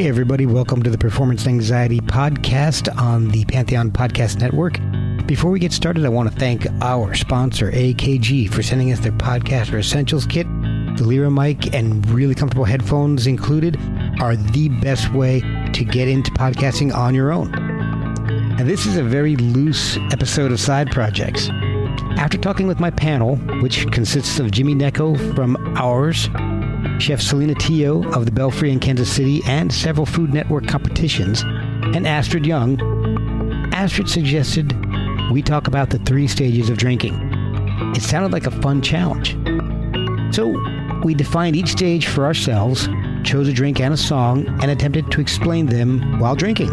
Hey, everybody, welcome to the Performance Anxiety Podcast on the Pantheon Podcast Network. Before we get started, I want to thank our sponsor, AKG, for sending us their Podcaster Essentials Kit. The Lyra mic and really comfortable headphones included are the best way to get into podcasting on your own. And this is a very loose episode of Side Projects. After talking with my panel, which consists of Jimmy Gnecco from Ours, Chef Celina Tio of the Belfry in Kansas City and several Food Network competitions, and Astrid Young, Astrid suggested we talk about the three stages of drinking. It sounded like a fun challenge. So we defined each stage for ourselves, chose a drink and a song, and attempted to explain them while drinking.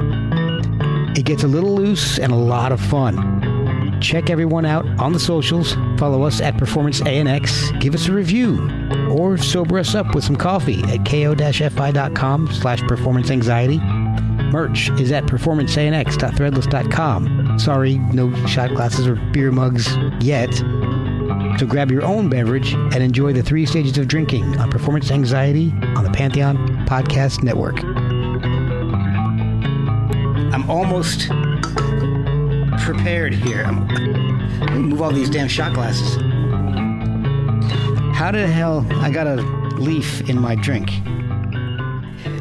It gets a little loose and a lot of fun. Check everyone out on the socials. Follow us at Performance ANX. Give us a review or sober us up with some coffee at ko-fi.com slash performance anxiety. Merch is at performanceanx.threadless.com. Sorry, no shot glasses or beer mugs yet. So grab your own beverage and enjoy the three stages of drinking on Performance Anxiety on the Pantheon Podcast Network. I'm almost prepared here. I'm, move all these damn shot glasses. How the hell I got a leaf in my drink?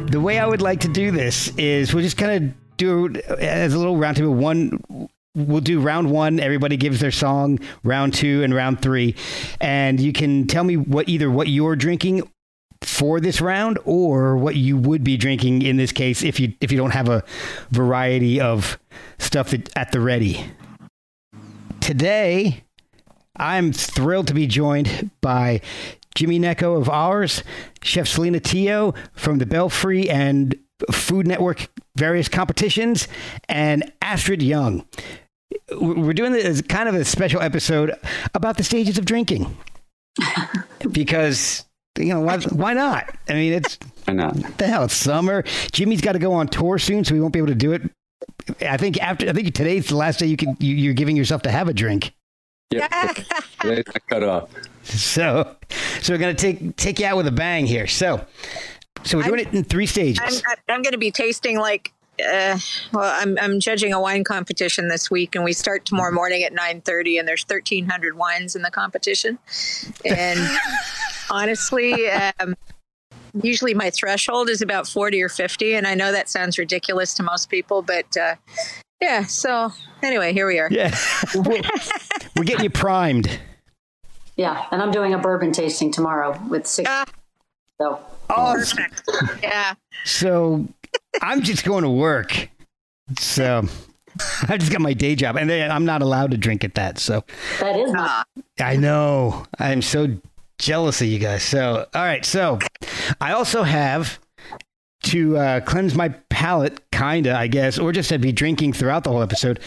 The way I would like to do this is we'll just kind of do as a little round table. One, we'll do round one. Everybody gives their song. Round two and round three, and you can tell me what either what you're drinking for this round or what you would be drinking in this case if you if you don't have a variety of stuff at the ready. Today, I'm thrilled to be joined by Jimmy Gnecco of ours, Chef Celina Tio from the Belfry and Food Network various competitions, and Astrid Young. We're doing this as kind of a special episode about the stages of drinking because you know why, why not? I mean, it's why not? The hell, it's summer. Jimmy's got to go on tour soon, so he won't be able to do it. I think after I think today's the last day you can you, you're giving yourself to have a drink. Yeah, Today's cut off. So, so we're gonna take take you out with a bang here. So, so we're doing I'm, it in three stages. I'm, I'm going to be tasting like uh, well, I'm I'm judging a wine competition this week, and we start tomorrow morning at nine thirty, and there's thirteen hundred wines in the competition, and honestly, um, usually my threshold is about forty or fifty, and I know that sounds ridiculous to most people, but uh, yeah. So anyway, here we are. Yeah, we're, we're getting you primed. Yeah, and I'm doing a bourbon tasting tomorrow with six. Uh, so. Oh, perfect. yeah. So I'm just going to work. So I just got my day job, and I'm not allowed to drink at that. So that is not. I know. I'm so jealous of you guys. So all right. So I also have to uh, cleanse my palate, kinda, I guess, or just to be drinking throughout the whole episode.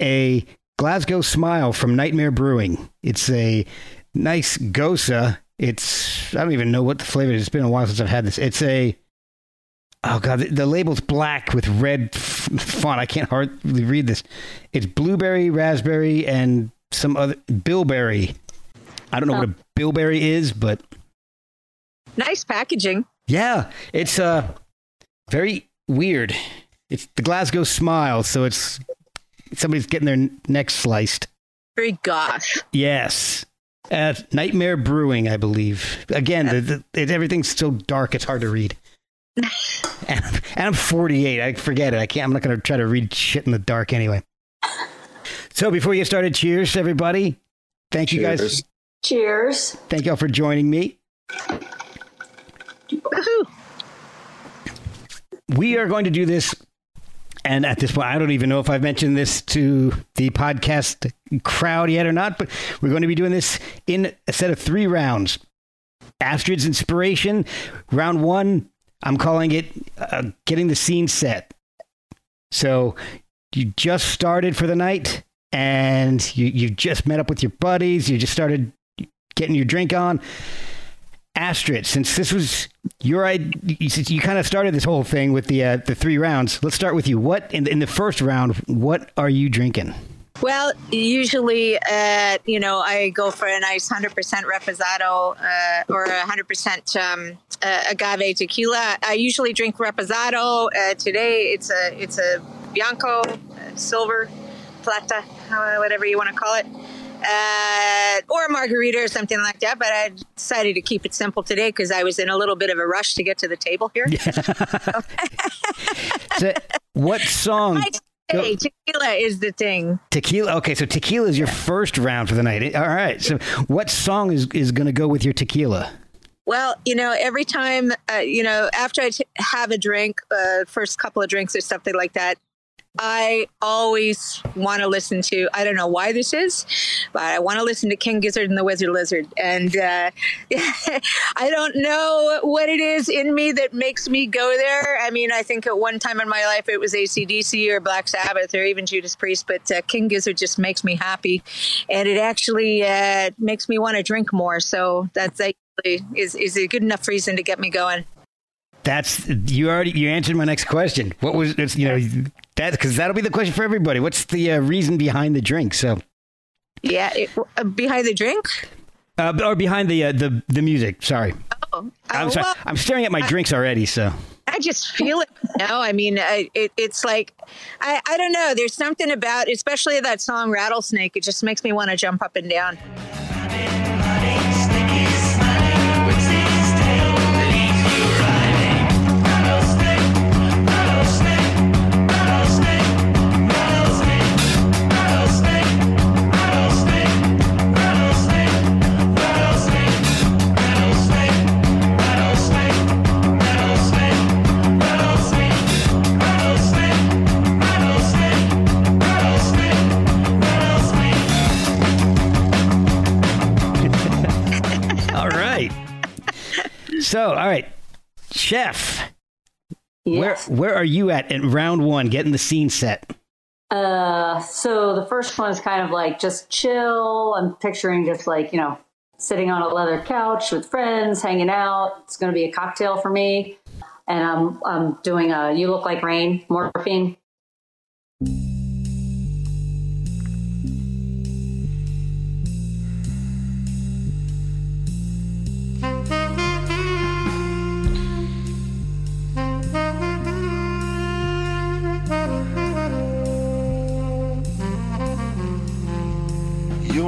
A Glasgow Smile from Nightmare Brewing. It's a nice Gose. It's I don't even know what the flavor is. It's been a while since I've had this. It's a oh god, the, the label's black with red f- font. I can't hardly read this. It's blueberry, raspberry, and some other bilberry. I don't know oh. what a bilberry is, but nice packaging. Yeah, it's uh very weird. It's the Glasgow Smile, so it's somebody's getting their neck sliced. Very gosh. Yes. At Nightmare Brewing, I believe. Again, the, the, it, everything's so dark; it's hard to read and, and I'm 48. I forget it. I can't. I'm not going to try to read shit in the dark anyway. So before we get started, cheers, everybody. Thank cheers. you guys. Cheers. Thank y'all for joining me. We are going to do this and at this point, I don't even know if I've mentioned this to the podcast crowd yet or not, but we're going to be doing this in a set of three rounds. Astrid's inspiration, round one, I'm calling it uh, getting the scene set. So you just started for the night and you, you just met up with your buddies, you just started getting your drink on. Astrid, since this was your idea, you kind of started this whole thing with the uh, the three rounds, let's start with you. What in the, in the first round? What are you drinking? Well, usually, uh, you know, I go for a nice 100% reposado uh, or 100% um, uh, agave tequila. I usually drink reposado. Uh, today, it's a it's a bianco, uh, silver, plata, whatever you want to call it uh, or a margarita or something like that. But I decided to keep it simple today because I was in a little bit of a rush to get to the table here. so, what song? Hey, tequila is the thing. Tequila. Okay, so tequila is your first round for the night. All right. So, what song is is going to go with your tequila? Well, you know, every time, uh, you know, after I t- have a drink, uh, first couple of drinks or something like that, I always want to listen to. I don't know why this is, but I want to listen to King Gizzard and the Wizard Lizard, and uh, I don't know what it is in me that makes me go there. I mean, I think at one time in my life it was ACDC or Black Sabbath or even Judas Priest, but uh, King Gizzard just makes me happy, and it actually uh, makes me want to drink more. So that's is is a good enough reason to get me going. That's you already you answered my next question. What was it's you know that because that'll be the question for everybody. What's the uh, reason behind the drink? So yeah, it, uh, behind the drink. Uh, or behind the uh, the the music. Sorry. Oh, I'm oh, sorry. Well, I'm staring at my I, drinks already. So I just feel it now. I mean, it, it's like I I don't know. There's something about, especially that song "Rattlesnake." It just makes me want to jump up and down. Chef. Yes. Where where are you at in round one, getting the scene set? Uh, so the first one is kind of like just chill. I'm picturing just like you know sitting on a leather couch with friends, hanging out. It's going to be a cocktail for me, and I'm I'm doing a "You Look Like Rain" morphine.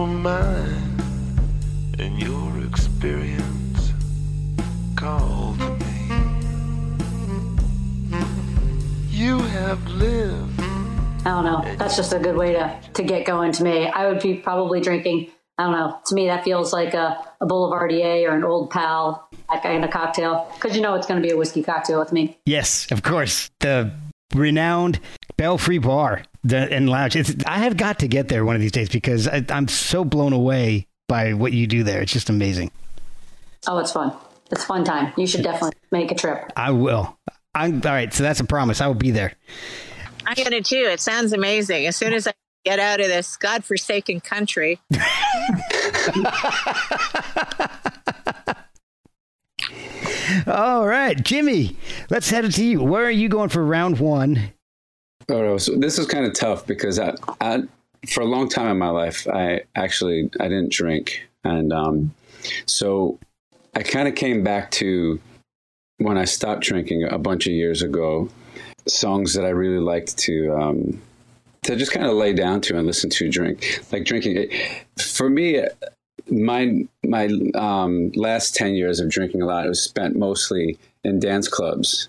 You're mine, and your experience called to me. You have lived. I don't know. That's just a good way to, to get going to me. I would be probably drinking, I don't know. To me, that feels like a, a Boulevardier or an Old Pal, that kind of cocktail. Because you know it's going to be a whiskey cocktail with me. Yes, of course. The renowned Belfry Bar the, and Lounge. It's, I have got to get there one of these days because I, I'm so blown away by what you do there. It's just amazing. Oh, it's fun. It's fun time. You should definitely make a trip. I will. I'm all right. So that's a promise. I will be there. I'm gonna too. It sounds amazing. As soon as I get out of this godforsaken country. All right, Jimmy, let's head it to you. Where are you going for round one? Oh. So this is kind of tough because I, I, for a long time in my life, I actually I didn't drink, and um, so I kind of came back to when I stopped drinking a bunch of years ago. Songs that I really liked to um, to just kind of lay down to and listen to drink like drinking for me my my um, last 10 years of drinking a lot was spent mostly in dance clubs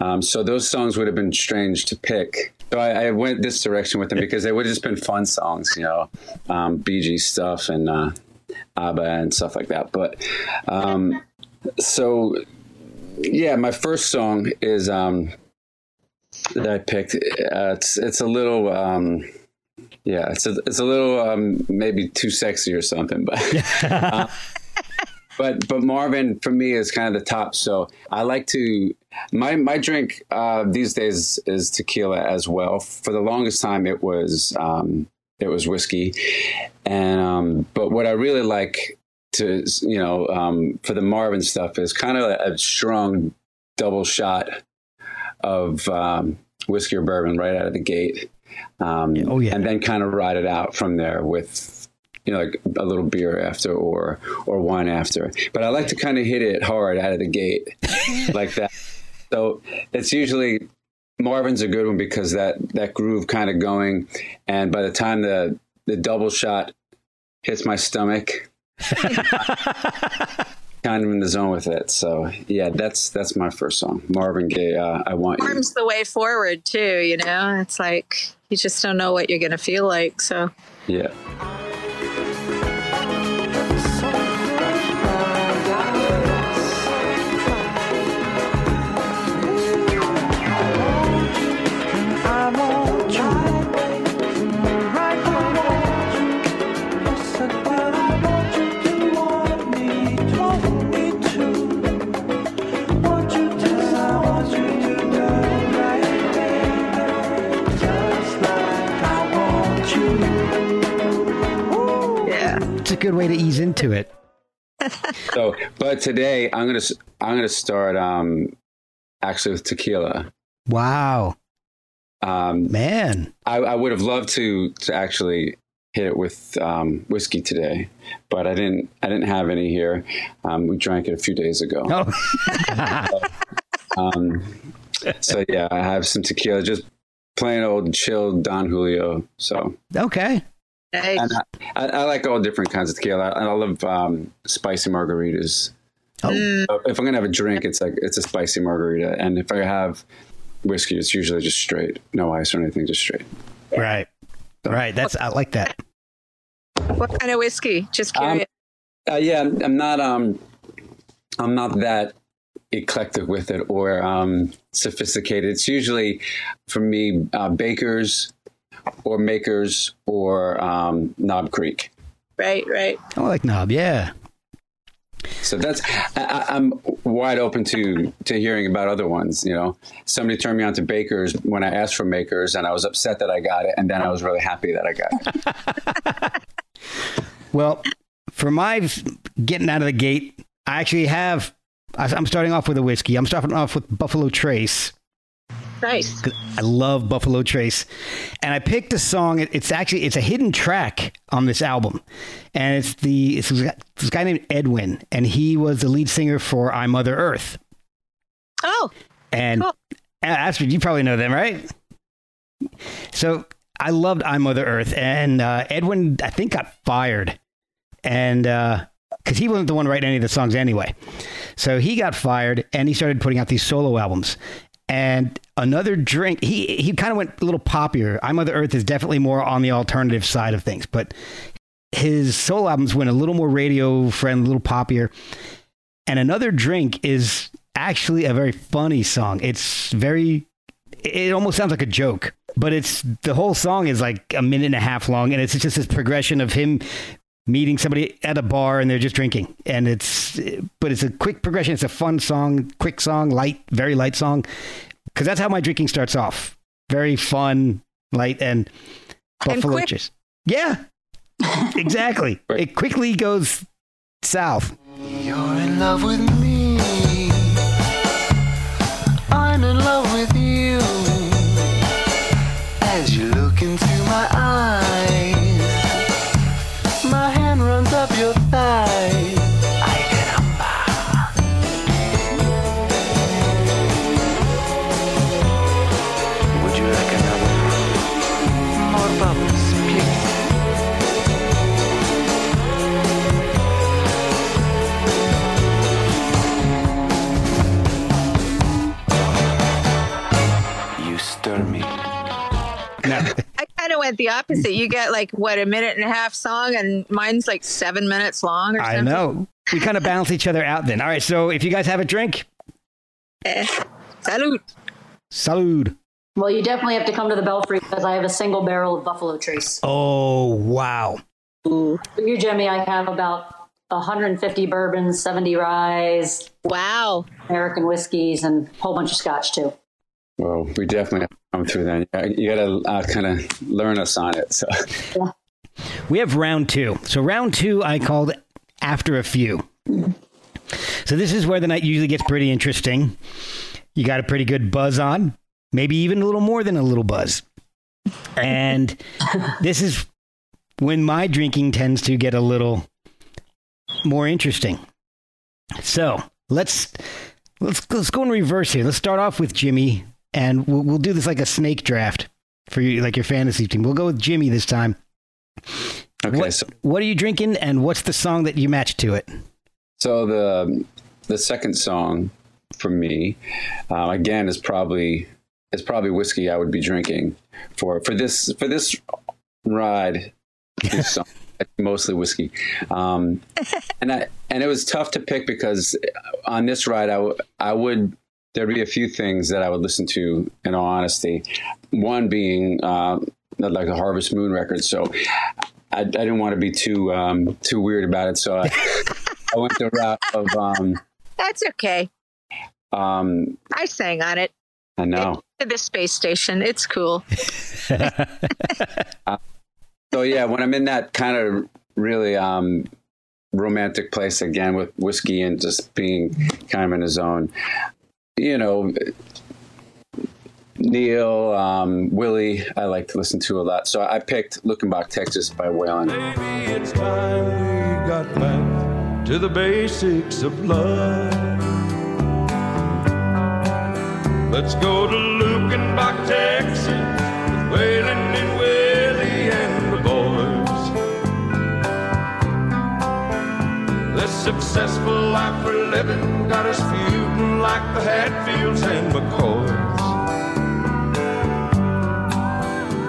um, so those songs would have been strange to pick. So I, I, went this direction with them because they would have just been fun songs, you know, um, Gees stuff and uh, ABBA and stuff like that. But um, so yeah, my first song is um, that I picked. Uh, it's it's a little um, yeah, it's a it's a little um, maybe too sexy or something, but. uh, but but Marvin for me is kind of the top. So I like to my my drink uh, these days is tequila as well. For the longest time, it was um, it was whiskey, and um, but what I really like to you know um, for the Marvin stuff is kind of a, strong double shot of um, whiskey or bourbon right out of the gate. Um, oh yeah, and then kind of ride it out from there with you know like a little beer after or or wine after. But I like to kind of hit it hard out of the gate like that. So it's usually Marvin's a good one because that that groove kind of going, and by the time the the double shot hits my stomach, kind of in the zone with it. So yeah, that's that's my first song, Marvin Gaye. Uh, I want Arms you. the way forward too. You know, it's like you just don't know what you're gonna feel like. So yeah. Good way to ease into it. so, but today I'm gonna I'm gonna start um actually with tequila. Wow, um, man, I, I would have loved to to actually hit it with um, whiskey today, but I didn't. I didn't have any here. Um, we drank it a few days ago. Oh. um, so yeah, I have some tequila, just plain old chilled Don Julio. So okay, and I, I, like all different kinds of tequila. I, I love um, spicy margaritas. Oh. So if I'm gonna have a drink, it's like it's a spicy margarita, and if I have whiskey, it's usually just straight, no ice or anything, just straight. Right, so. right. That's I like that. What kind of whiskey? Just um, curious. Um, uh, yeah, I'm not. Um, I'm not that eclectic with it or um, sophisticated. It's usually for me uh, Baker's or Makers or um, Knob Creek. Right, right. I like Knob, yeah. So that's I, am wide open to to hearing about other ones. You know, somebody turned me on to Bakers when I asked for Makers, and I was upset that I got it, and then I was really happy that I got it. well, for my getting out of the gate, I actually have. I'm starting off with a whiskey. I'm starting off with Buffalo Trace. Nice. I love Buffalo Trace, and I picked a song. It's actually it's a hidden track on this album, and it's the it's this guy named Edwin, and he was the lead singer for I Mother Earth. Oh, and cool. Astrid, you probably know them, right? So I loved I Mother Earth, and uh, Edwin I think got fired, and because uh, he wasn't the one writing any of the songs anyway. So he got fired and he started putting out these solo albums. And another drink, he he kind of went a little poppier. I Mother Earth is definitely more on the alternative side of things, but his solo albums went a little more radio friendly, a little poppier. And another drink is actually a very funny song. It's very it almost sounds like a joke, but it's the whole song is like a minute and a half long, and it's just this progression of him meeting somebody at a bar and they're just drinking. And it's but it's a quick progression. It's a fun song quick song light very light song. Because that's how my drinking starts off. Very fun light and buffalo and juice yeah. Exactly. It quickly goes south. You're in love with me kind the opposite. You get like what a minute and a half song, and mine's like seven minutes long. Or something. I know. We kind of balance each other out then. All right. So if you guys have a drink, Eh, salute. Salud. Well, you definitely have to come to the Belfry because I have a single barrel of Buffalo Trace. Oh, wow. For you, Jimmy, I have about 150 bourbons, 70 ryes, Wow. American whiskeys, and a whole bunch of scotch too. Well, we definitely have to come through that. You got to uh, kind of learn us on it. So, We have round two. So, round two, I called after a few. So, this is where the night usually gets pretty interesting. You got a pretty good buzz on, maybe even a little more than a little buzz. And this is when my drinking tends to get a little more interesting. So, let's let's let's go in reverse here. Let's start off with Jimmy and we'll, we'll do this like a snake draft for you like your fantasy team. We'll go with Jimmy this time. okay. What, So, what are you drinking, and what's the song that you match to it? so the the second song for me, uh, again, is probably is probably whiskey I would be drinking for for this for this ride. This song, mostly whiskey, um, and I and it was tough to pick because on this ride I, w- I would there'd be a few things that I would listen to in all honesty. One being uh, like the Harvest Moon record, so I, I didn't want to be too um, too weird about it, so I, I went the route of um, That's okay. um, I sang on it I know. to the space station. It's cool. So yeah, when I'm in that kind of really um, romantic place again with whiskey and just being kind of in a zone, you know, Neil, um, Willie, I like to listen to a lot. So I picked "Luckenbach Texas" by Waylon. It's time we got back to the basics of love. Let's go to Luckenbach, Texas, with Waylon successful life we're living got us feuding like the Hatfields and McCoys.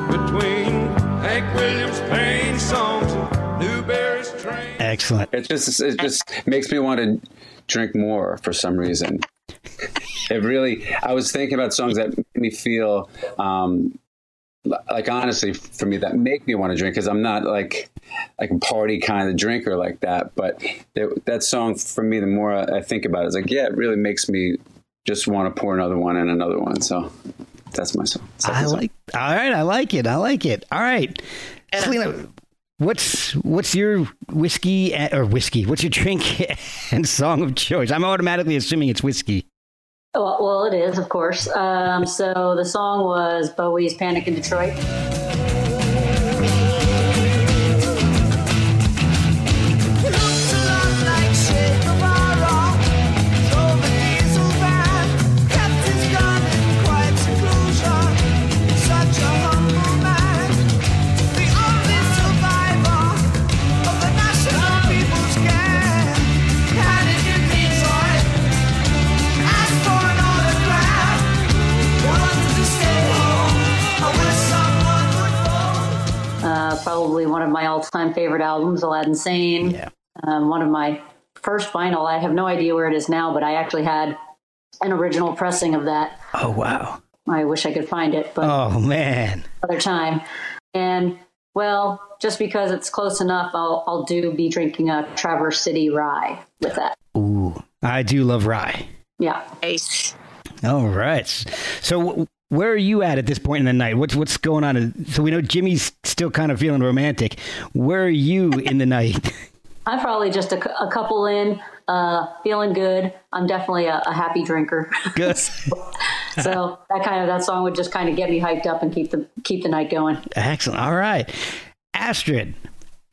Between Hank Williams' pain songs and Newbury's train. Excellent. It just it just makes me want to drink more for some reason. It really. I was thinking about songs that made me feel um, like honestly for me that make me want to drink because I'm not like like a party kind of drinker like that. But there, that song for me, the more I, I think about it, it's like yeah, it really makes me just want to pour another one and another one. So that's my song. Second I song. like. All right, I like it. I like it. All right, Celina, what's what's your whiskey or whiskey? What's your drink and song of choice? I'm automatically assuming it's whiskey. Well, well, it is, of course. Um, so the song was Bowie's Panic in Detroit. Favorite albums, Aladdin Sane. Yeah. Um, one of my first vinyl. I have no idea where it is now, but I actually had an original pressing of that. Oh wow. I wish I could find it, but Oh man. other time. And well, just because it's close enough, I'll I'll do be drinking a Traverse City Rye with that. Ooh, I do love rye. Yeah. Nice. All right. So wh- where are you at at this point in the night? What's what's going on? So we know Jimmy's still kind of feeling romantic. Where are you in the night? I'm probably just a, a couple in, uh, feeling good. I'm definitely a, a happy drinker. Good. so that kind of that song would just kind of get me hyped up and keep the keep the night going. Excellent. All right. Astrid,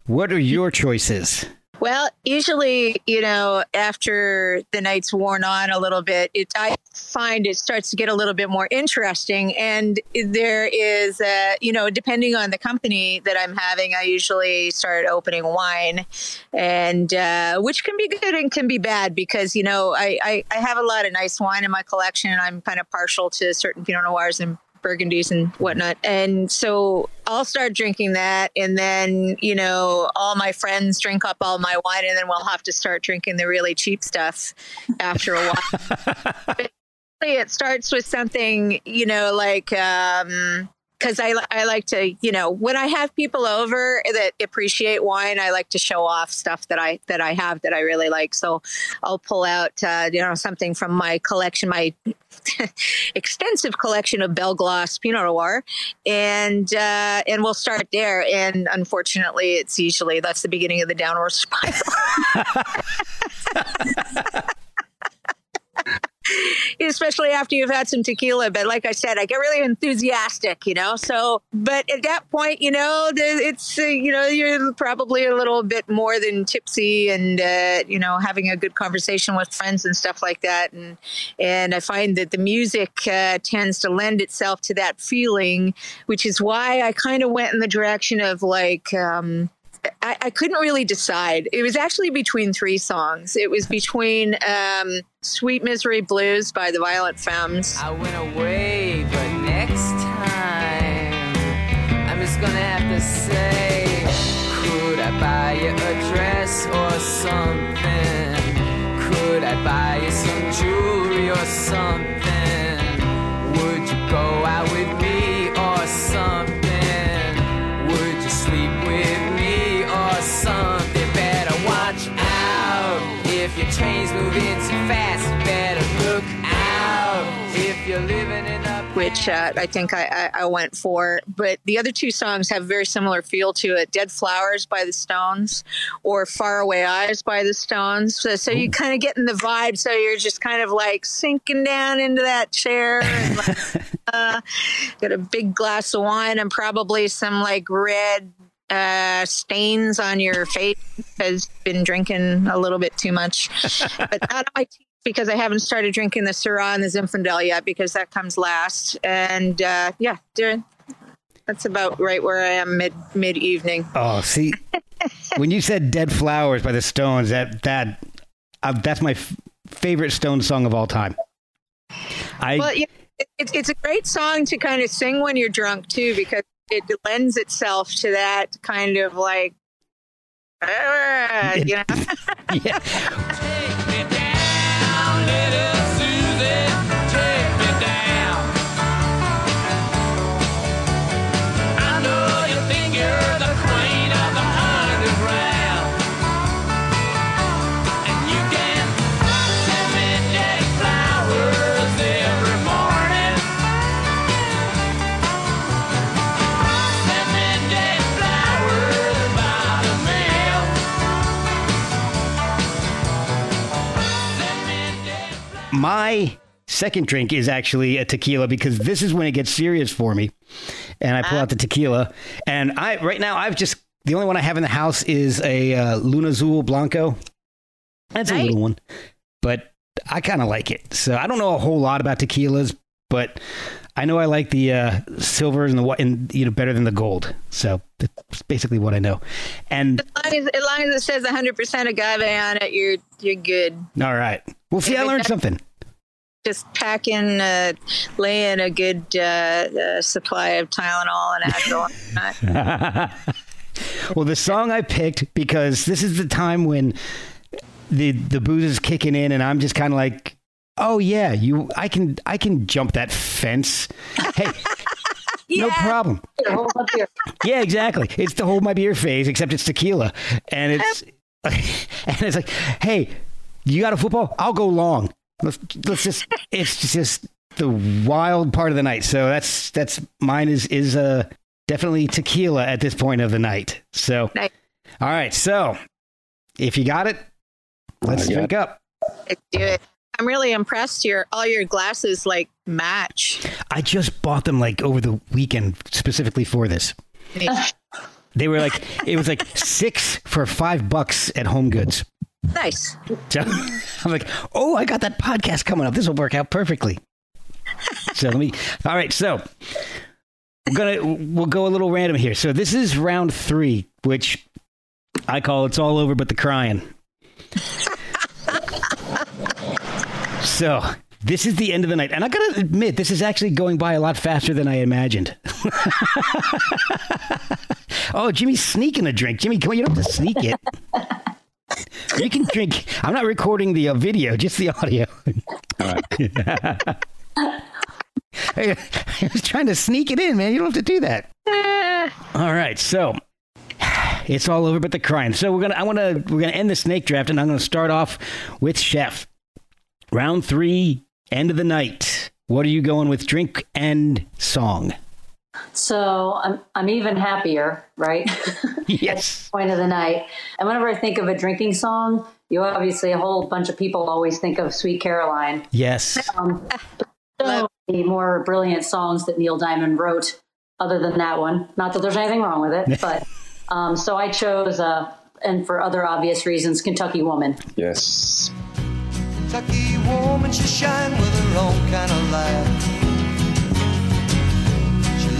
what are your choices? Well, usually, you know, after the night's worn on a little bit, it I find it starts to get a little bit more interesting. And there is, uh, you know, depending on the company that I'm having, I usually start opening wine, and uh, which can be good and can be bad because you know I, I I have a lot of nice wine in my collection. and I'm kind of partial to certain Pinot Noirs and burgundies and whatnot. And so I'll start drinking that. And then, you know, all my friends drink up all my wine. And then we'll have to start drinking the really cheap stuff after a while. it starts with something, you know, like um because I, I like to you know when I have people over that appreciate wine I like to show off stuff that I that I have that I really like. So I'll pull out uh, you know something from my collection my extensive collection of Belle Glos Pinot Noir and uh, and we'll start there. And unfortunately it's usually that's the beginning of the downward spiral especially after you've had some tequila. But like I said, I get really enthusiastic, you know. So, but at that point, you know, it's uh, you know you're probably a little bit more than tipsy, and uh, you know having a good conversation with friends and stuff like that. And and I find that the music uh, tends to lend itself to that feeling, which is why I kind of went in the direction of like. Um, I, I couldn't really decide. It was actually between three songs. It was between um, "Sweet Misery Blues" by the Violent Femmes. I went away, but next time I'm just gonna have to say, could I buy you a dress or something? Could I buy you some jewelry or something? Would you go out with me which uh, I think I, I, I went for. But the other two songs have a very similar feel to it: "Dead Flowers" by the Stones or "Far Away Eyes" by the Stones. So, so you kind of get in the vibe. So you're just kind of like sinking down into that chair. And like, uh, got a big glass of wine and probably some like red uh, stains on your face has been drinking a little bit too much, but not my because I haven't started drinking the Syrah and the Zinfandel yet because that comes last. And uh, yeah, doing that's about right where I am mid mid evening. Oh, see, when you said "Dead Flowers" by the Stones, that that uh, that's my f- favorite Stones song of all time. I Well, yeah, it, it's it's a great song to kind of sing when you're drunk too because it lends itself to that kind of like. "Ah," you know, yeah. You're my second drink is actually a tequila because this is when it gets serious for me. And I pull out the tequila, and I right now I've just the only one I have in the house is a uh, Luna Azul Blanco. That's a little one, but I kind of like it. So I don't know a whole lot about tequilas, but I know I like the uh, silvers and the white, and you know better than the gold. So that's basically what I know. And as long as, as long as it says 100 percent agave on it, you're you're good. all right, well, see, I learned something. Just pack in, uh, lay in a good uh, uh, supply of Tylenol and Advil. well, the song I picked because this is the time when the the booze is kicking in, and I'm just kind of like, oh yeah, you, I can, I can jump that fence. Hey, no problem. Here, hold up here. Yeah, exactly. It's the hold my beer phase, except it's tequila, and it's and it's like, hey, you got a football? I'll go long. Let's let's just. It's just the wild part of the night. So that's that's mine is is uh definitely tequila at this point of the night. So Nice. all right. So if you got it, let's I got drink up. Let's do it. I'm really impressed. Your all your glasses like match. I just bought them like over the weekend specifically for this. They were like it was like six for five bucks at Home Goods. Nice. So I'm like, oh, I got that podcast coming up. This will work out perfectly. So let me. All right, so we're gonna we'll go a little random here. So this is round three, which I call "It's All Over But the Crying." so this is the end of the night, and I gotta admit, this is actually going by a lot faster than I imagined. oh, Jimmy's sneaking a drink. Jimmy, come on, you don't have to sneak it. You can drink. I'm not recording the uh, video, just the audio. All right. I, I was trying to sneak it in, man. You don't have to do that. All right, so it's all over but the crying. So we're gonna I wanna we're gonna end the snake draft and I'm gonna start off with Chef. Round three, end of the night. What are you going with drink and song? So I'm I'm even happier, right? Yes. Point of the night. And whenever I think of a drinking song, you obviously a whole bunch of people always think of Sweet Caroline. Yes. Um, so many more brilliant songs that Neil Diamond wrote, other than that one. Not that there's anything wrong with it, but um, so I chose, uh, and for other obvious reasons, Kentucky Woman. Yes. Kentucky woman, she shine with her own kind of light.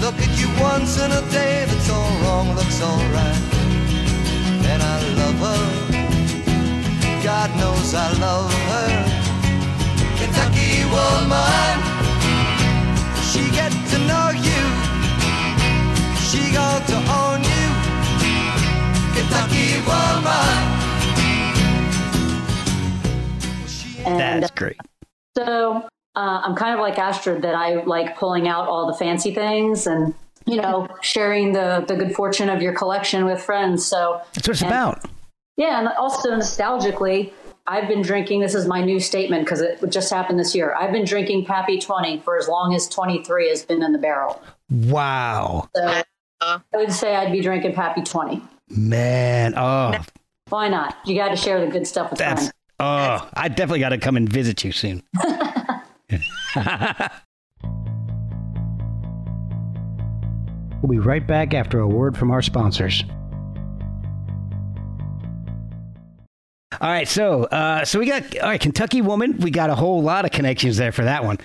She look at you once in a day, that's all wrong, looks all right. And I love her. God knows I love her. Kentucky woman, she get to know you. She got to own you. Kentucky woman. And That's great. So uh, I'm kind of like Astrid that I like pulling out all the fancy things and you know sharing the the good fortune of your collection with friends. So That's what it's and- about. Yeah, and also nostalgically, I've been drinking. This is my new statement because it just happened this year. I've been drinking Pappy 20 for as long as 23 has been in the barrel. Wow. So I would say I'd be drinking Pappy 20. Man. Oh, Why not? You got to share the good stuff with that's friends. oh, I definitely got to come and visit you soon. we'll be right back after a word from our sponsors. All right, so uh, so we got all right, Kentucky woman. We got a whole lot of connections there for that one,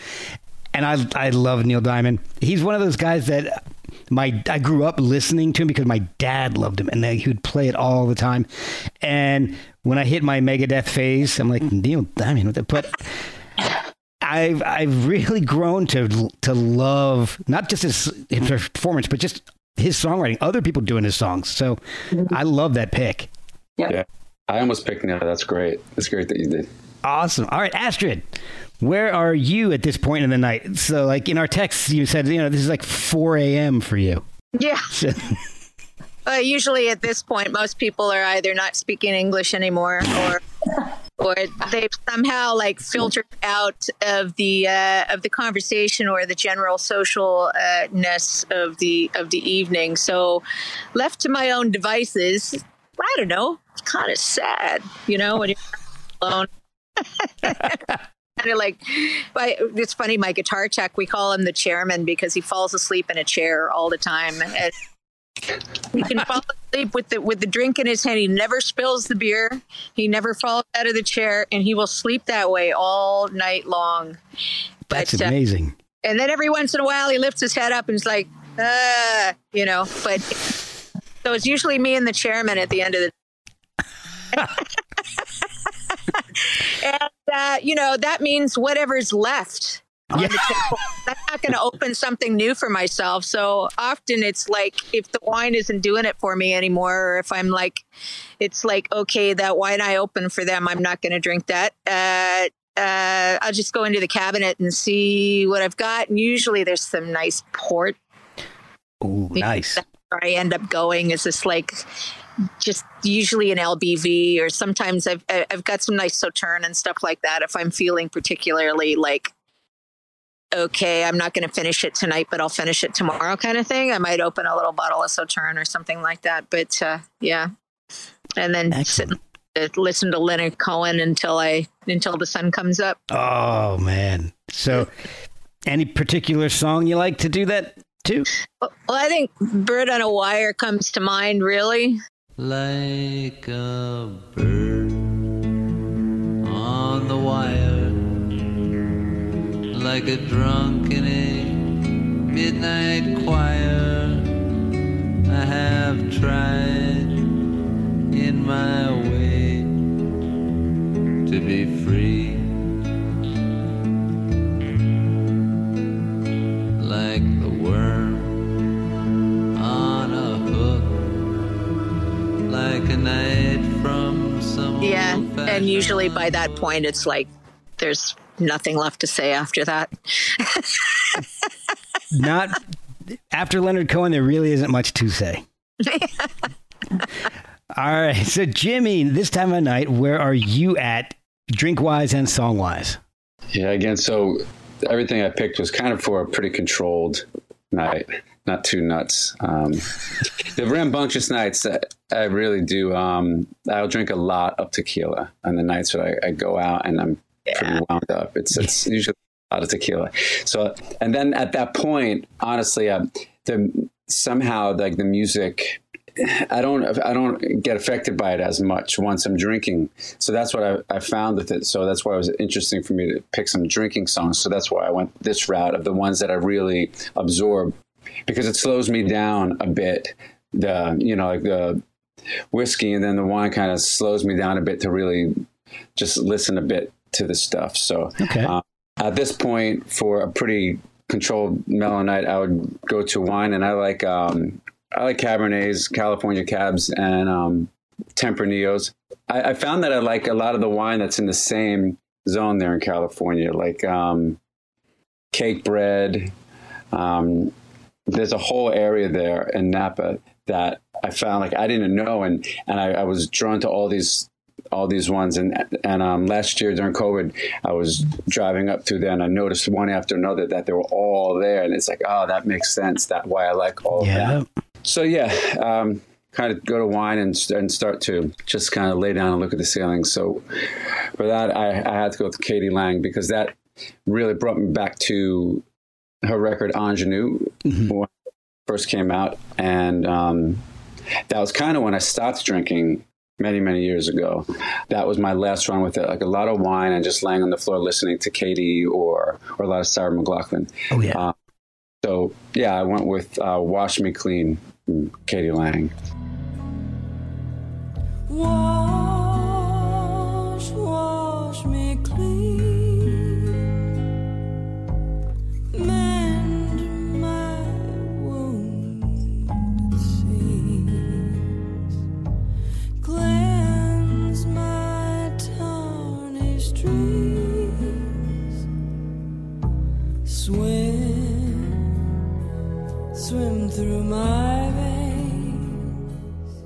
and I I love Neil Diamond. He's one of those guys that my I grew up listening to him because my dad loved him, and he would play it all the time. And when I hit my Megadeth phase, I'm like Neil Diamond, what the but. I've I've really grown to to love not just his, his performance, but just his songwriting. Other people doing his songs, so I love that pick. Yeah. I almost picked Neil. That's great. That's great that you did. Awesome. All right, Astrid, where are you at this point in the night? So, like in our text, you said, you know, this is like 4 a.m. for you. Yeah. So- Uh, usually at this point, most people are either not speaking English anymore, or or they've somehow like filtered out of the uh, of the conversation or the general socialness of the of the evening. So, left to my own devices, I don't know. It's kind of sad, you know, when you're alone. kind of like, but it's funny. My guitar tech, we call him the chairman because he falls asleep in a chair all the time. And he can fall asleep with the with the drink in his hand. He never spills the beer. He never falls out of the chair, and he will sleep that way all night long. That's But, uh, amazing. And then every once in a while, he lifts his head up and is like, ah, you know. But so it's usually me and the chairman at the end of the. and uh, you know that means whatever's left table. I'm not going to open something new for myself. So often it's like if the wine isn't doing it for me anymore, or if I'm like, it's like okay, that wine I open for them, I'm not going to drink that. Uh, uh, I'll just go into the cabinet and see what I've got. And usually there's some nice port. Ooh, nice. Where I end up going is this like just usually an LBV, or sometimes I've I've got some nice Sauterne and stuff like that. If I'm feeling particularly like okay, I'm not going to finish it tonight, but I'll finish it tomorrow, kind of thing. I might open a little bottle of Sauterne or something like that. But uh, yeah, and then sit, uh, listen to Leonard Cohen until I until the sun comes up. Oh man. So, any particular song you like to do that to? Well, I think "Bird on a Wire" comes to mind. Really, like a bird on the wire, like a drunk in a midnight choir. I have tried in my way to be free. Like the worm on a hook like a knight from some yeah. And usually by that point, it's like there's nothing left to say after that. not after Leonard Cohen. There really isn't much to say. All right, so Jimmy, this time of night, where are you at, drink wise and song wise? Yeah, again, so everything I picked was kind of for a pretty controlled night, not too nuts. Um, the rambunctious nights, I, I really do. Um, I'll drink a lot of tequila on the nights that I, I go out and I'm pretty wound up. It's it's usually a lot of tequila. So, and then at that point, honestly, uh, the somehow like the music. I don't I don't get affected by it as much once I'm drinking. So that's what I, I found with it. So that's why it was interesting for me to pick some drinking songs. So that's why I went this route of the ones that I really absorb because it slows me down a bit. The you know like the whiskey and then the wine kind of slows me down a bit to really just listen a bit to the stuff. So Okay. um, at this point, for a pretty controlled mellow night, I would go to wine, and I like um, I like Cabernets, California Cabs, and um, Tempranillos. I, I found that I like a lot of the wine that's in the same zone there in California, like um, Cakebread. Um, there's a whole area there in Napa that I found like I didn't know, and and I, I was drawn to all these all these ones. And and um, last year during COVID I was driving up through there and I noticed one after another that they were all there. And it's like oh that makes sense. That why I like all of Yeah. them so yeah um, kind of go to wine and, and start to just kind of lay down and look at the ceiling. So for that I, I had to go with k.d. lang because that really brought me back to her record Ingenue when it first came out. And um, that was kind of when I stopped drinking many many years ago that was my last run with it like a lot of wine and just laying on the floor listening to k.d. or or a lot of sarah mclachlan Oh yeah. Uh, so yeah i went with uh, wash me clean from k.d. lang Wash, wash me clean. Swim, swim through my veins.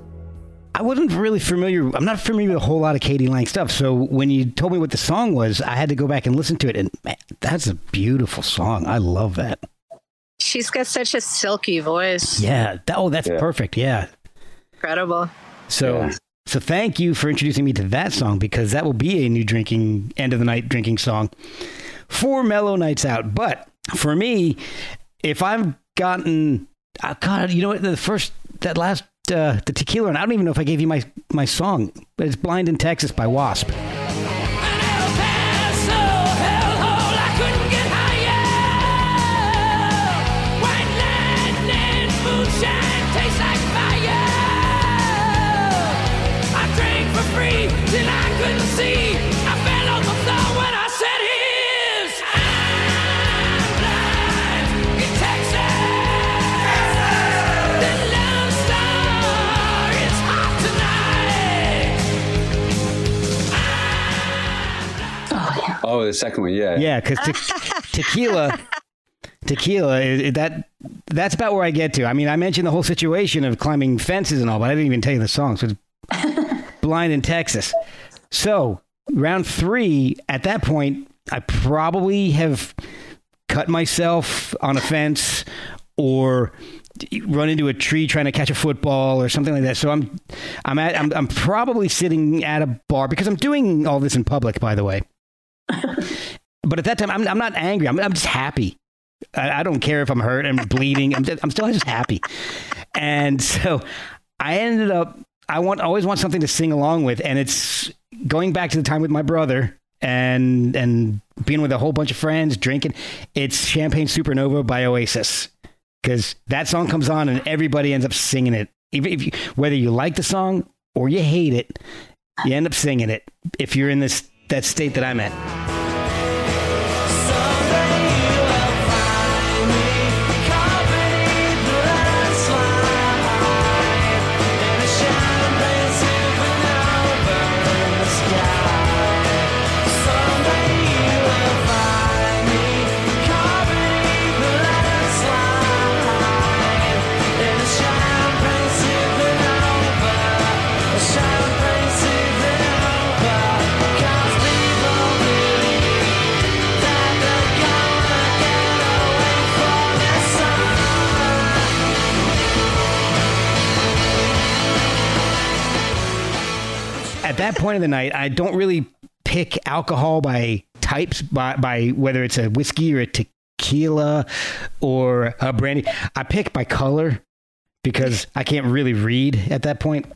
I wasn't really familiar. I'm not familiar with a whole lot of k.d. lang stuff. So when you told me what the song was, I had to go back and listen to it. And man, that's a beautiful song. I love that. She's got such a silky voice. Yeah. That, oh, that's Yeah. perfect. Yeah. Incredible. So, Yeah. so thank you for introducing me to that song because that will be a new drinking end of the night drinking song for mellow nights out. But for me, if I've gotten, uh, God, you know what? The first, that last, uh, the tequila, and I don't even know if I gave you my my song, but it's "Blind in Texas" by Wasp. Oh the second one yeah Yeah, because te- tequila, tequila, that that's about where I get to. I mean, I mentioned the whole situation of climbing fences and all, but I didn't even tell you the song. So it's blind in Texas. So round three, at that point, I probably have cut myself on a fence or run into a tree trying to catch a football or something like that. So I'm I'm at I'm, I'm probably sitting at a bar because I'm doing all this in public, by the way. But at that time, I'm I'm not angry. I'm I'm just happy. I, I don't care if I'm hurt and bleeding. I'm just, I'm still just happy. And so I ended up. I want always want something to sing along with, and it's going back to the time with my brother and and being with a whole bunch of friends drinking. It's Champagne Supernova by Oasis because that song comes on and everybody ends up singing it. Even if you, whether you like the song or you hate it, you end up singing it. If you're in this that state that I'm at. That point of the night, I don't really pick alcohol by types, by, by whether it's a whiskey or a tequila or a brandy. I pick by color because I can't really read at that point.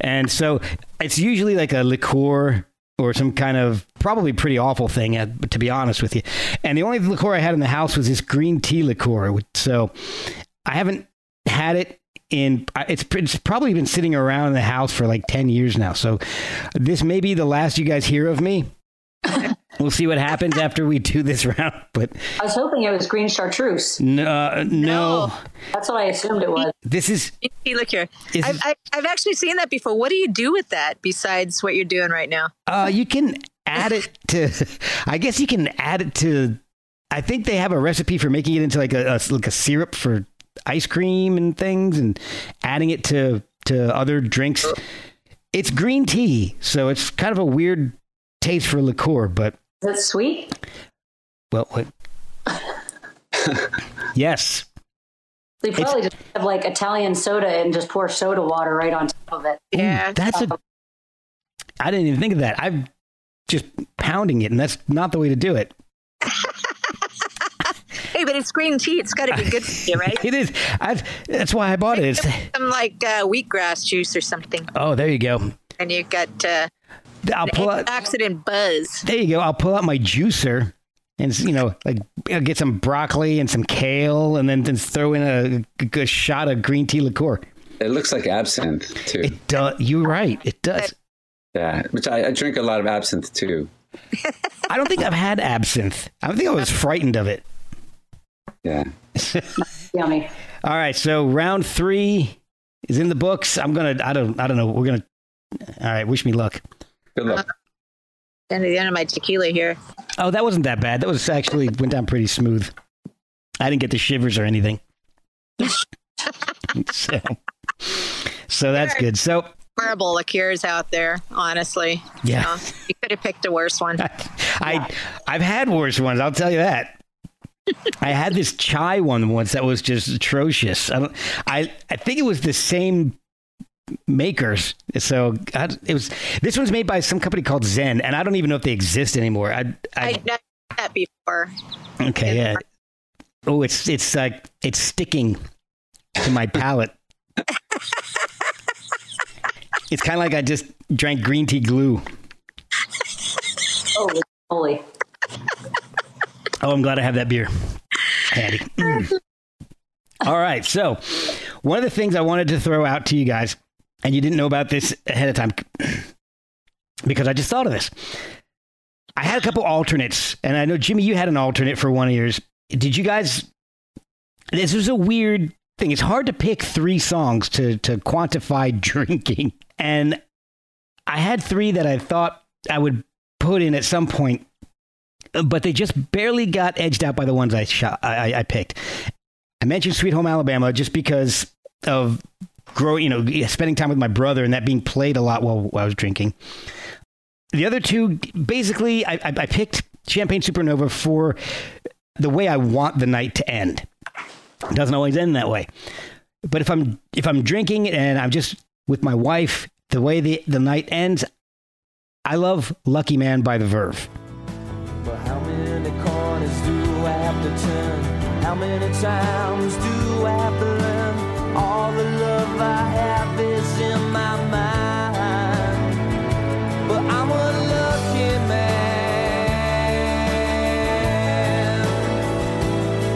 and so it's usually like a liqueur or some kind of probably pretty awful thing, uh, to be honest with you. And the only liqueur I had in the house was this green tea liqueur. So I haven't had it in it's, it's probably been sitting around in the house for like 10 years now so this may be the last you guys hear of me we'll see what happens after we do this round but I was hoping it was green chartreuse. no uh, no That's what I assumed it was. this is Hey, look here. Is I've, I, I've actually seen that before. What do you do with that besides what you're doing right now? uh you can add it to i guess you can add it to i think they have a recipe for making it into like a, a like a syrup for ice cream and things and adding it to to other drinks it's green tea so it's kind of a weird taste for liqueur but Is it sweet? Well, what? yes. They probably just have like Italian soda and just pour soda water right on top of it. Yeah. That's a. I didn't even think of that. I'm just pounding it, and that's not the way to do it. Hey, but it's green tea. It's got to be good for you, right? It is. I've, that's why I bought it. It's, Some like uh, wheatgrass juice or something, oh, there you go. and you got uh, I'll pull out. accident buzz. There you go. I'll pull out my juicer, and you know, like I'll get some broccoli and some kale, and then, then throw in a, a shot of green tea liqueur. It looks like absinthe too. It does. You're right. It does. yeah, which I, I drink a lot of absinthe too. I don't think I've had absinthe. I think I was frightened of it. Yeah. Yummy. All right, so round three is in the books. I'm gonna. I don't. I don't know. We're gonna. All right. Wish me luck. Good luck. Uh, and the end of my tequila here. Oh, that wasn't that bad. That was actually went down pretty smooth. I didn't get the shivers or anything. so, so that's good. So, Horrible liqueurs out there, honestly. Yeah. So, you could have picked a worse one. I I've had worse ones. I'll tell you that. I had this chai one once that was just atrocious. I don't, I I think it was the same makers. So I, it was. This one's made by some company called Zen, and I don't even know if they exist anymore. I, I I done that before. okay yeah. Oh, it's it's like it's sticking to my palate. it's kind of like I just drank green tea glue. Oh, holy moly. Oh, I'm glad I have that beer handy. Mm. All right. So, one of the things I wanted to throw out to you guys, and you didn't know about this ahead of time because I just thought of this. I had a couple alternates, and I know, Jimmy, you had an alternate for one of yours. Did you guys? This was a weird thing. It's hard to pick three songs to, to quantify drinking. And I had three that I thought I would put in at some point but they just barely got edged out by the ones I shot, I, I picked. I mentioned Sweet Home Alabama just because of growing, you know, spending time with my brother and that being played a lot while, while I was drinking. The other two, basically, I, I, I picked Champagne Supernova for the way I want the night to end. It doesn't always end that way, but if I'm if I'm drinking and I'm just with my wife, the way the the night ends, I love Lucky Man by the Verve. To turn? How many times do I have to learn? All the love I have is in my mind. But I'm a lucky man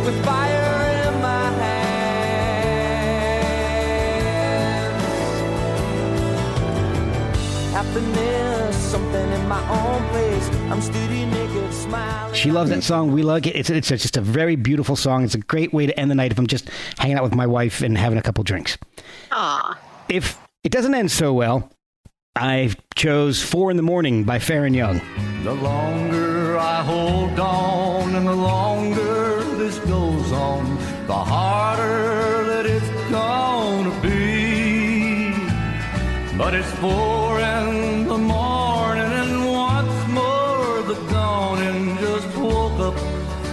with fire in my hands. Happiness, something in my own place. I'm smiling. She loves that song. We like it. It's, it's just a very beautiful song. It's a great way to end the night if I'm just hanging out with my wife and having a couple drinks. Aw. If it doesn't end so well, I chose Four in the Morning by Faron Young. The longer I hold on and the longer this goes on, the harder that it's gonna be. But it's four in the morning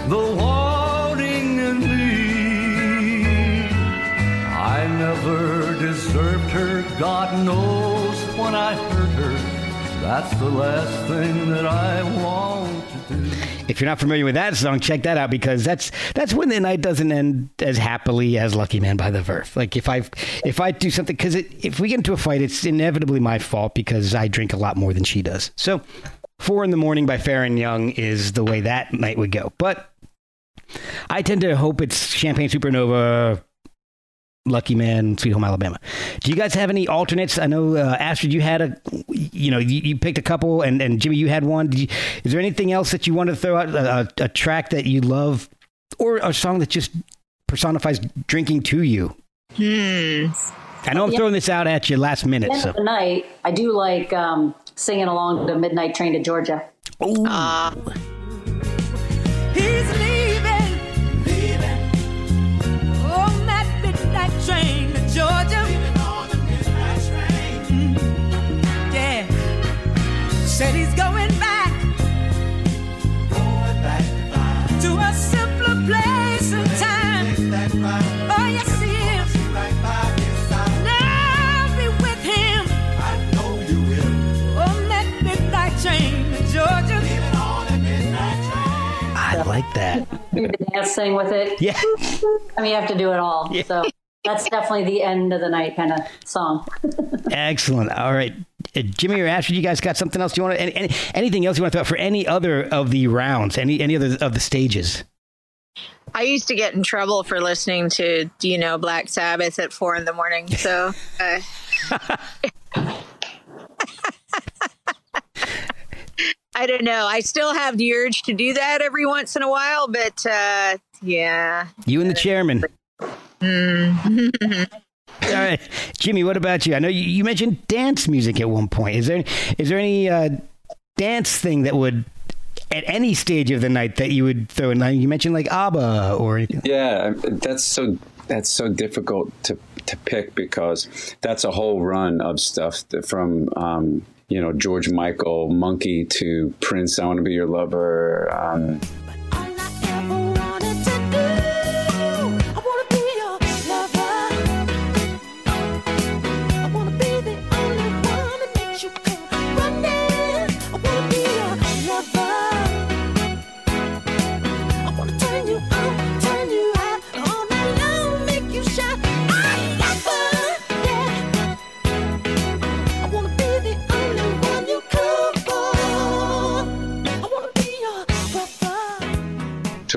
the wanting in me. I never deserved her, God knows when I hurt her. That's the last thing that I want to do. If you're not familiar with that song, check that out because that's that's when the night doesn't end as happily as "Lucky Man" by the Verve. Like if I if I do something because if we get into a fight, it's inevitably my fault because I drink a lot more than she does. So, Four in the Morning by Faron Young is the way that night would go. But I tend to hope it's Champagne Supernova, Lucky Man, Sweet Home Alabama. Do you guys have any alternates? I know uh, Astrid, you had a, you know, you, you picked a couple, and, and Jimmy, you had one. Did you, is there anything else that you want to throw out? A, a, a track that you love, or a song that just personifies drinking to you? Hmm. I know I'm Yeah. throwing this out at you last minute. End So of the night, I do like um, singing along to Midnight Train to Georgia. Ah. He's said he's going back, going back to a simpler place and time. Oh yes, he is. Now I'll be with him. I know you will. Oh, on that midnight train to Georgia. Leaving on that midnight train. I like that. Do the dance thing with it. Yeah. I mean, you have to do it all. So that's definitely the end of the night kind of song. Excellent. All right. Uh, Jimmy or Astrid, you guys got something else you want to, any, any, anything else you want to throw out for any other of the rounds, any, any other of the stages? I used to get in trouble for listening to, you know, Black Sabbath at four in the morning. So, uh, I don't know. I still have the urge to do that every once in a while, but uh, yeah. You and the chairman. Mm. All right, Jimmy. What about you? I know you, you mentioned dance music at one point. Is there is there any uh, dance thing that would at any stage of the night that you would throw in? You mentioned like ABBA or. Yeah, that's so that's so difficult to to pick because that's a whole run of stuff from um, you know George Michael, Monkey to Prince, I Want to Be Your Lover. Um,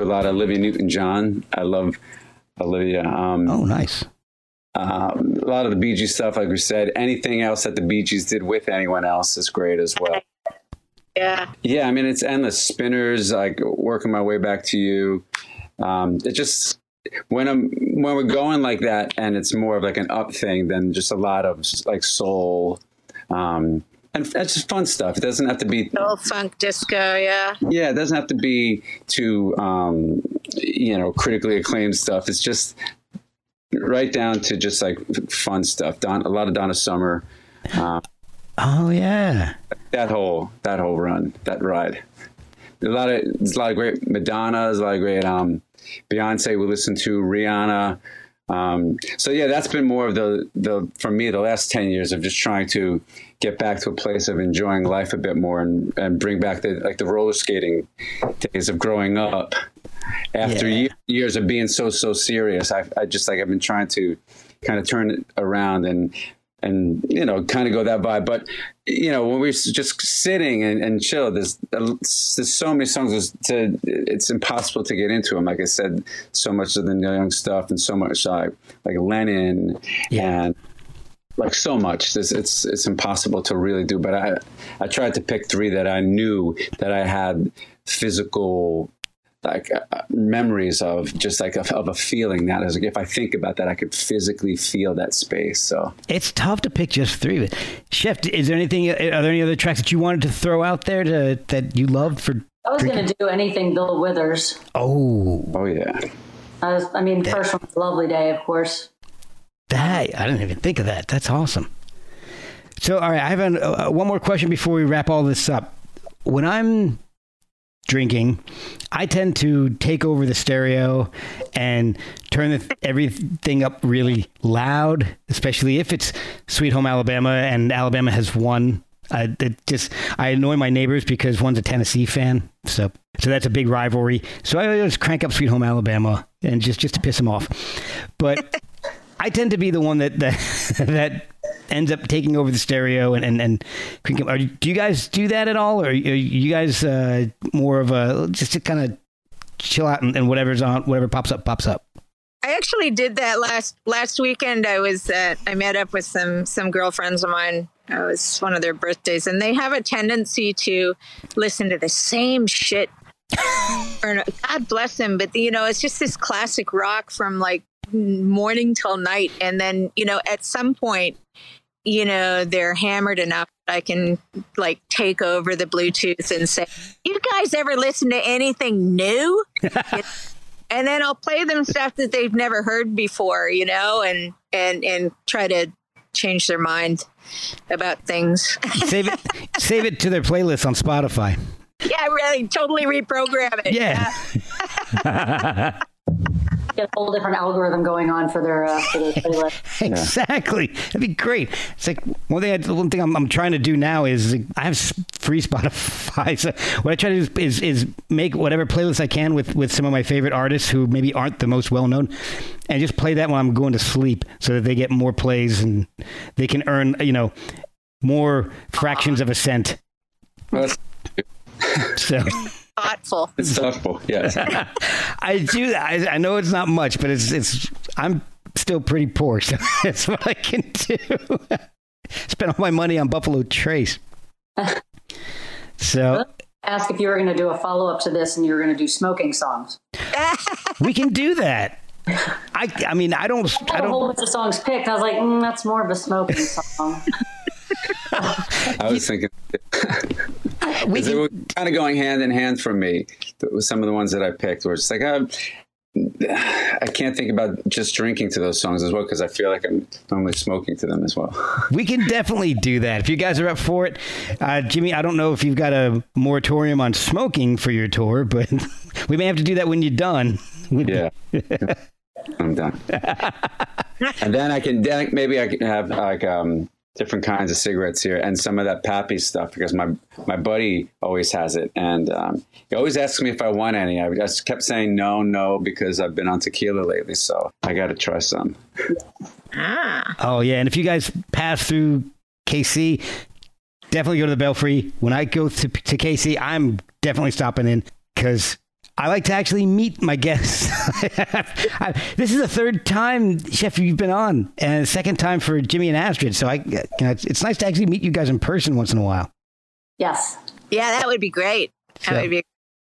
lot of Olivia Newton-John. I love Olivia. Um, oh, nice. Um, a lot of the Bee Gees stuff, like we said. Anything else that the Bee Gees did with anyone else is great as well. Yeah. Yeah, I mean it's endless spinners. Like working my way back to you. Um, it just when I'm when we're going like that, and it's more of like an up thing than just a lot of like soul. Um, and that's just fun stuff. It doesn't have to be Soul funk disco, yeah. yeah, it doesn't have to be too, um, you know, critically acclaimed stuff. It's just right down to just like fun stuff. Don, a lot of Donna Summer. Uh, oh yeah, that whole that whole run, that ride. There's a lot of there's a lot of great Madonna. There's a lot of great um, Beyonce. We listen to Rihanna. Um, so yeah, that's been more of the the for me the last ten years of just trying to get back to a place of enjoying life a bit more and, and bring back the like the roller skating days of growing up after Yeah. ye- years of being so so serious. I, I just like I've been trying to kind of turn it around and and you know kind of go that vibe. But you know when we're just sitting and, and chill, there's uh, there's so many songs. To, it's impossible to get into them. Like I said, so much of the Young stuff and so much like like Lennon and like so much. It's, it's it's impossible to really do. But I I tried to pick three that I knew that I had physical like uh, memories of just like of, of a feeling that is like if I think about that I could physically feel that space. So It's tough to pick just three. But Chef, is there anything? Are there any other tracks that you wanted to throw out there to, that you loved for? I was going to do anything Bill Withers. Oh, oh yeah. I, was, I mean, first one Lovely Day, of course. That I didn't even think of that. That's awesome. So, all right, I have an, uh, one more question before we wrap all this up. When I'm drinking, I tend to take over the stereo and turn turn the, everything up really loud, especially if it's Sweet Home Alabama and Alabama has won. I it just I annoy my neighbors because one's a Tennessee fan, so so that's a big rivalry. So I always crank up Sweet Home Alabama and just just to piss them off. But I tend to be the one that that, that ends up taking over the stereo and and, and cranking- are, do you guys do that at all, or are you guys uh, more of a just to kind of chill out and, and whatever's on whatever pops up pops up? I actually did that last last weekend. I was uh, I met up with some some girlfriends of mine. It was one of their birthdays, and they have a tendency to listen to the same shit. God bless them, but you know, it's just this classic rock from like morning till night, and then you know, at some point, you know, they're hammered enough. that I can like take over the Bluetooth and say, "You guys ever listen to anything new?" and then I'll play them stuff that they've never heard before, you know, and and and try to change their mind about things. Save it save it to their playlist on Spotify. yeah, really, totally reprogram it. Yeah. Get a whole different algorithm going on for their uh, for their playlist. Exactly. That'd be great. It's like one thing. I, one thing I'm, I'm trying to do now is like, I have free Spotify. So what I try to do is, is make whatever playlist I can with with some of my favorite artists who maybe aren't the most well known, and just play that when I'm going to sleep, so that they get more plays and they can earn you know more fractions of a cent. So Thoughtful. it's thoughtful. Yes. I do. I, I know it's not much, but it's it's. I'm still pretty poor, so that's what I can do. Spend all my money on Buffalo Trace. So Ask if you were going to do a follow up to this and you were going to do smoking songs. we can do that. I I mean I don't I I had a whole don't bunch of songs picked. I was like, mm, that's more of a smoking song. I was thinking we they were kind of going hand in hand for me. Some of the ones that I picked were just like, uh, I can't think about just drinking to those songs as well because I feel like I'm normally smoking to them as well. we can definitely do that if you guys are up for it. Uh, Jimmy, I don't know if you've got a moratorium on smoking for your tour, but we may have to do that when you're done. Yeah. I'm done. and then I can then maybe I can have like um different kinds of cigarettes here and some of that pappy stuff because my my buddy always has it and um, he always asks me if I want any. I just kept saying no, no because I've been on tequila lately, so I got to try some. ah. Oh yeah, and if you guys pass through KC, definitely go to the Belfry. When I go to, to KC, I'm definitely stopping in because I like to actually meet my guests. This is the third time, Chef, you've been on, and the second time for Jimmy and Astrid. So I, you know, it's, it's nice to actually meet you guys in person once in a while. yes. Yeah, that would be great. That would be.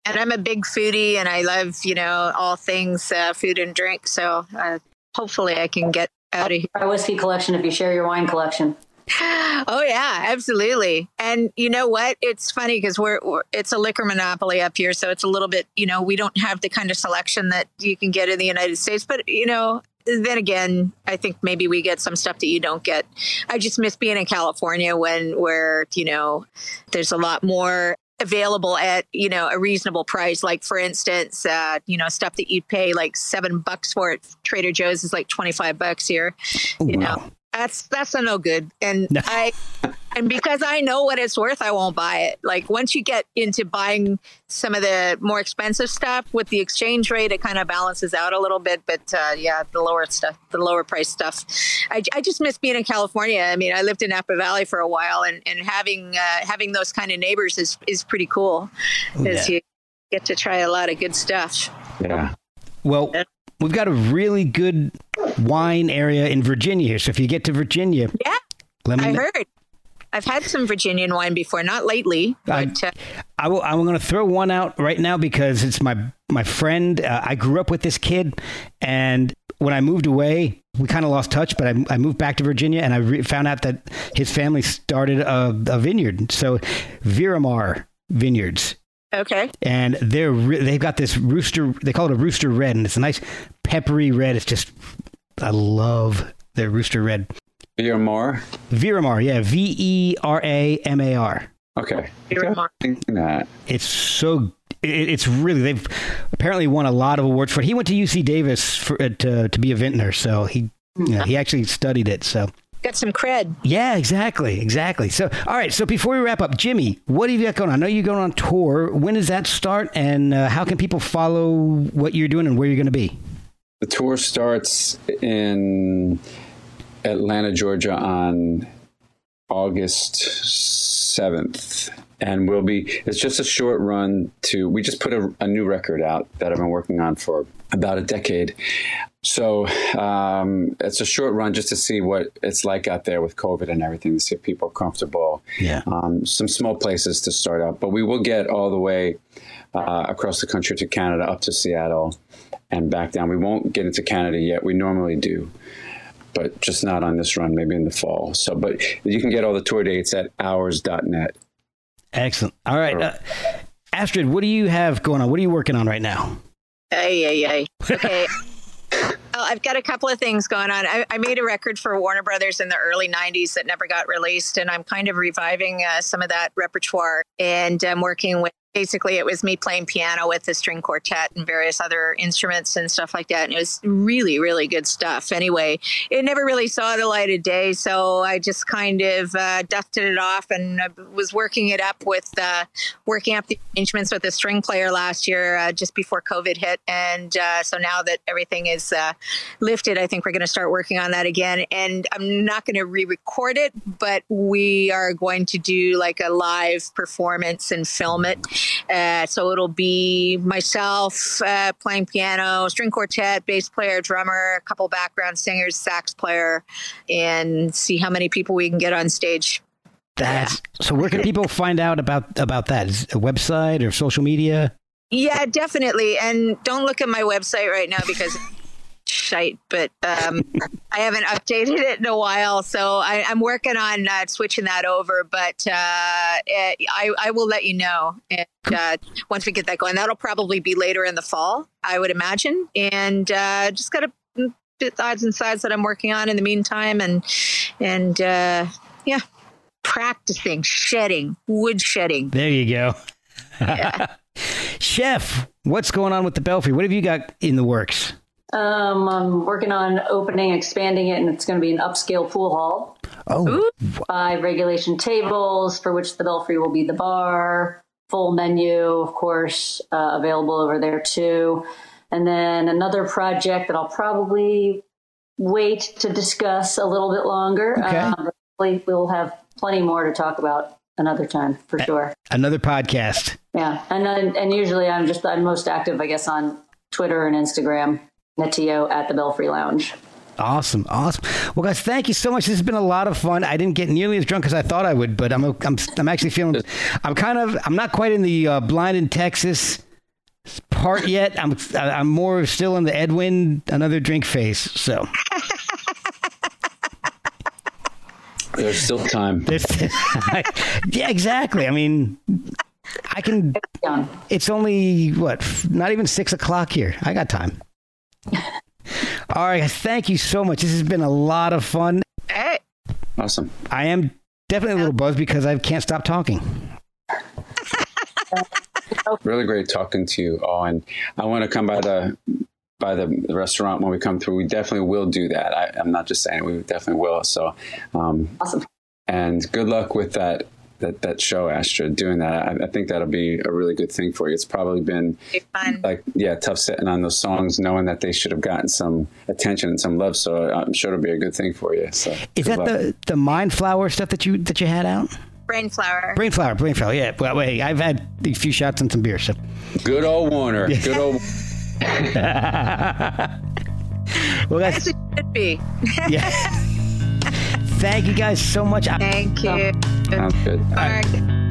And I'm a big foodie, and I love you know all things uh, food and drink. So uh, hopefully, I can get out of here. Our whiskey collection if you share your wine collection. Oh yeah, absolutely. And you know what? It's funny because we're, we're it's a liquor monopoly up here, so it's a little bit you know we don't have the kind of selection that you can get in the United States. But you know, then again, I think maybe we get some stuff that you don't get. I just miss being in California when where you know there's a lot more available at you know a reasonable price like for instance uh you know stuff that you'd pay like seven bucks for at trader joe's is like 25 bucks here you know Wow. That's that's a no good. And No. i and because i know what it's worth i won't buy it. Like once you get into buying some of the more expensive stuff with the exchange rate it kind of balances out a little bit. But uh, yeah the lower stuff the lower price stuff. I, I just miss being in california. I mean i lived in napa valley for a while and, and having uh, having those kind of neighbors is is pretty cool. Because Yeah. you get to try a lot of good stuff. Yeah. Well, we've got a really good wine area in Virginia here. So if you get to Virginia, yeah let me i know. heard i've had some virginian wine before not lately but uh, I will, I'm going to throw one out right now because it's my my friend. Uh, I grew up with this kid, and when I moved away, we kind of lost touch. But I, I moved back to Virginia, and I re- found out that his family started a, a vineyard. So, Veramar Vineyards, okay and they're they've got this rooster. They call it a rooster red, and it's a nice peppery red. It's just I love their rooster red. Beer more. Veramar, yeah, V E R A M A R. Okay. Beer Mar. Thinking that. It's so it, it's really they've apparently won a lot of awards for it. He went to UC Davis for uh, to to be a vintner, so he you know, he actually studied it. So Got some cred. yeah, exactly, exactly. So all right, so before we wrap up, Jimmy, what have you got going on? I know you're going on tour. When does that start, and uh, how can people follow what you're doing and where you're going to be? The tour starts in Atlanta, Georgia on August 7th. And we'll be, it's just a short run to, we just put a, a new record out that I've been working on for about a decade. So um, it's a short run just to see what it's like out there with COVID and everything, to see if people are comfortable. Yeah. Um, some small places to start out, but we will get all the way uh, across the country to Canada, up to Seattle, and back down. We won't get into Canada yet. We normally do, but just not on this run. Maybe in the fall. So, but you can get all the tour dates at ours.net. Excellent. All right, uh, Astrid, what do you have going on? What are you working on right now? Ay, ay, ay. Okay. Well, I've got a couple of things going on. I, I made a record for Warner Brothers in the early 90s that never got released, and I'm kind of reviving uh, some of that repertoire. And I'm working with basically, it was me playing piano with the string quartet and various other instruments and stuff like that. And it was really, really good stuff. Anyway, it never really saw the light of day, so I just kind of uh, dusted it off and uh, was working it up with uh, working up the arrangements with a string player last year uh, just before COVID hit. And uh, so now that everything is uh, lifted, I think we're going to start working on that again. And I'm not going to re record it, but we are going to do like a live performance and film it. Uh, so it'll be myself uh, playing piano, string quartet, bass player, drummer, a couple background singers, sax player, and see how many people we can get on stage. That's so. Where can people find out about about that? Is a website or social media? Yeah, definitely. And don't look at my website right now because it's shite, but um, I haven't updated it in a while. So I, I'm working on uh, switching that over, but uh, eh, I, I will let you know. And uh, once we get that going, that'll probably be later in the fall, I would imagine. And uh, just got a bit odds and sides that I'm working on in the meantime. And, and uh, yeah, practicing shedding, wood shedding. There you go. Chef, what's going on with the Belfry? What have you got in the works? Um, I'm working on opening, expanding it, and it's going to be an upscale pool hall. Oh, Five regulation tables for which the Belfry will be the bar. Full menu, of course, uh, available over there too. And then another project that I'll probably wait to discuss a little bit longer. Okay. Um, we'll have plenty more to talk about another time for sure. another podcast. Yeah, and and usually I'm just I'm most active, I guess, on Twitter and Instagram. Netio at the Belfry Lounge. Awesome, awesome. Well, guys, thank you so much. This has been a lot of fun. I didn't get nearly as drunk as I thought I would, but I'm I'm I'm actually feeling. I'm kind of I'm not quite in the uh, blind in Texas part yet. I'm I'm more still in the Edwin another drink phase. So There's still time. Yeah, exactly. I mean, I can. Young. It's only what? Not even six o'clock here. I got time. All right, thank you so much. This has been a lot of fun. Hey, Awesome. I am definitely a little buzzed because I can't stop talking. Really great talking to you all, and I want to come by the by the, the restaurant when we come through. We definitely will do that. I, I'm not just saying we definitely will. So, um, Awesome. and good luck with that that that show, Astrid. Doing that, I, I think that'll be a really good thing for you. It's probably been fun. like yeah, tough sitting on those songs, knowing that they should have gotten some attention and some love. So I'm sure it'll be a good thing for you. So Is that luck. the the mind flower stuff that you that you had out? Brain flower. Brain flower, brain flower. Yeah. Well, wait, I've had a few shots and some beer. So good old Warner? Good old. well, guys, As it should be. yeah. Thank you guys so much. Thank you. Sounds good. All right.